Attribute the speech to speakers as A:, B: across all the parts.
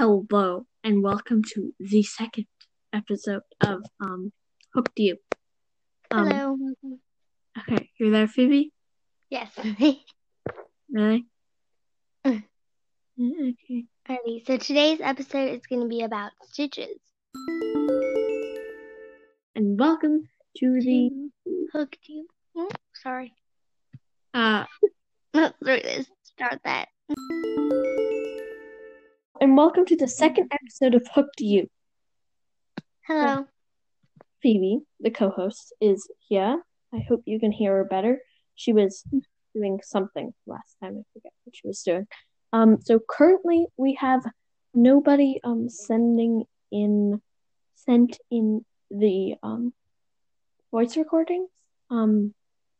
A: Hello and welcome to the second episode of um Hooked You. Um,
B: Hello.
A: Okay, you're there, Phoebe?
B: Yes.
A: Really? Okay.
B: Alrighty. So today's episode is going to be about stitches.
A: And welcome to the
B: Hooked you. Oh, sorry.
A: uh
B: Let's start that.
A: Welcome to the second episode of Hooked You.
B: Hello.
A: Phoebe, the co-host, is here. I hope you can hear her better. She was doing something last time. I forget what she was doing. Um, so currently we have nobody um sending in sent in the um voice recordings. Um,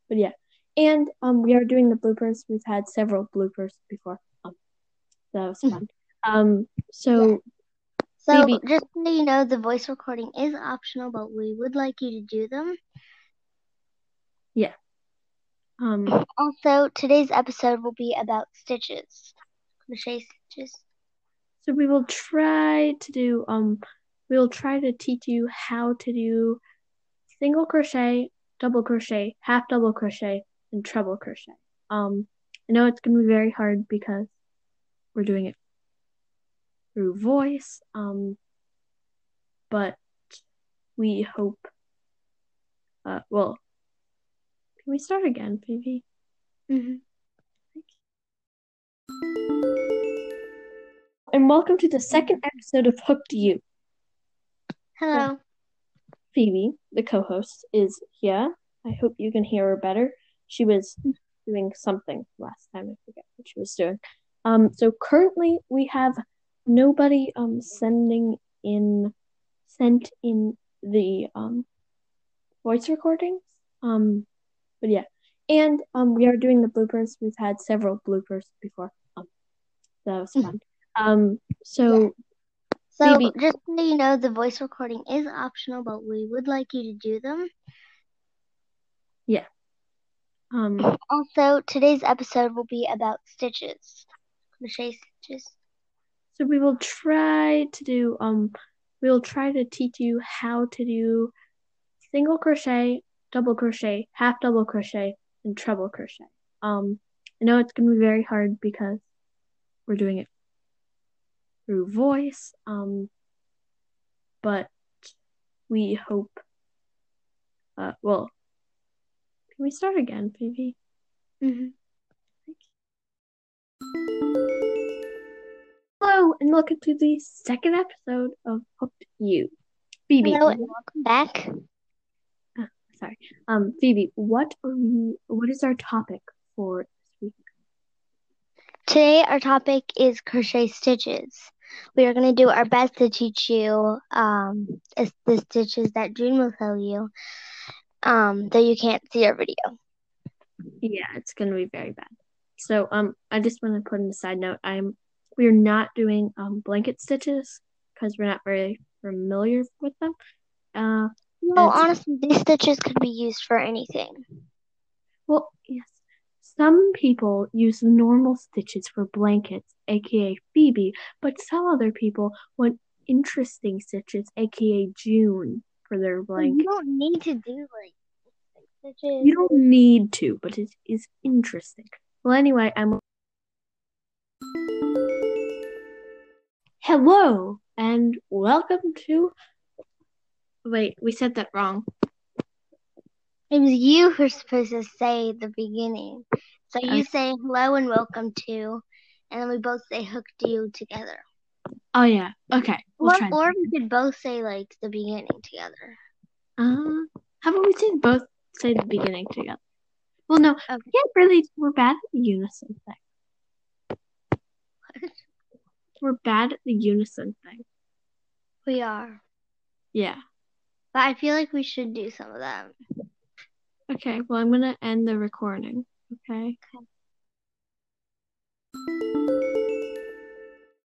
A: but yeah, and um we are doing the bloopers. We've had several bloopers before. Um, that was fun. Um, so
B: So
A: Phoebe-
B: just so you know, the voice recording is optional, but we would like you to do them. Yeah.
A: Um
B: Also, today's episode will be about stitches. Crochet stitches.
A: So we will try to do um we will try to teach you how to do single crochet, double crochet, half double crochet, and treble crochet. Um I know it's gonna be very hard because we're doing it through voice, um but we hope uh well can we start again, Phoebe?
B: Mm-hmm.
A: And welcome to the second episode of Hooked You.
B: Hello.
A: Phoebe, the co-host, is here. I hope you can hear her better. She was doing something last time. I forget what she was doing. Um, so currently we have nobody um sending in sent in the um voice recordings. Um, but yeah, and um we are doing the bloopers. We've had several bloopers before. Um, so that was fun. Um, so
B: So
A: Phoebe-
B: just so you know, the voice recording is optional, but we would like you to do them. Yeah.
A: Um
B: Also, today's episode will be about stitches. Crochet stitches.
A: So we will try to do um we will try to teach you how to do single crochet, double crochet, half double crochet, and treble crochet. Um I know it's gonna be very hard because we're doing it through voice, um but we hope uh well can we start again, Phoebe?
B: Mm-hmm.
A: And welcome to the second episode of Hooked You. Phoebe,
B: Hello and welcome back.
A: sorry. Um, Phoebe, what are we? What is our topic for this week?
B: Today, our topic is crochet stitches. We are going to do our best to teach you um, the stitches that June will tell you, um, though you can't see our video.
A: Yeah, it's gonna be very bad. So, um, I just want to put in a side note. I'm we're not doing um blanket stitches because we're not very familiar with them. Uh,
B: No, honestly, these stitches could be used for anything.
A: well, yes. Some people use normal stitches for blankets, aka Phoebe, but some other people want interesting stitches, aka June, for their blanket.
B: You don't need to do like stitches.
A: You don't need to, but it is interesting. Well, anyway, I'm. Hello and welcome to. Wait, we said that wrong.
B: It was you who were supposed to say the beginning. So you
A: Okay.
B: say hello and welcome to, and then we both say hooked you together.
A: Oh yeah. Okay, we'll
B: Or, or we could both say like the beginning together.
A: Uh, how about we say both say the beginning together? Well, no,
B: Okay.
A: we can't really. We're bad at unison thing. We're bad at the unison thing.
B: We are.
A: Yeah.
B: But I feel like we should do some of them.
A: Okay. Well, I'm gonna end the recording. Okay.
B: Okay.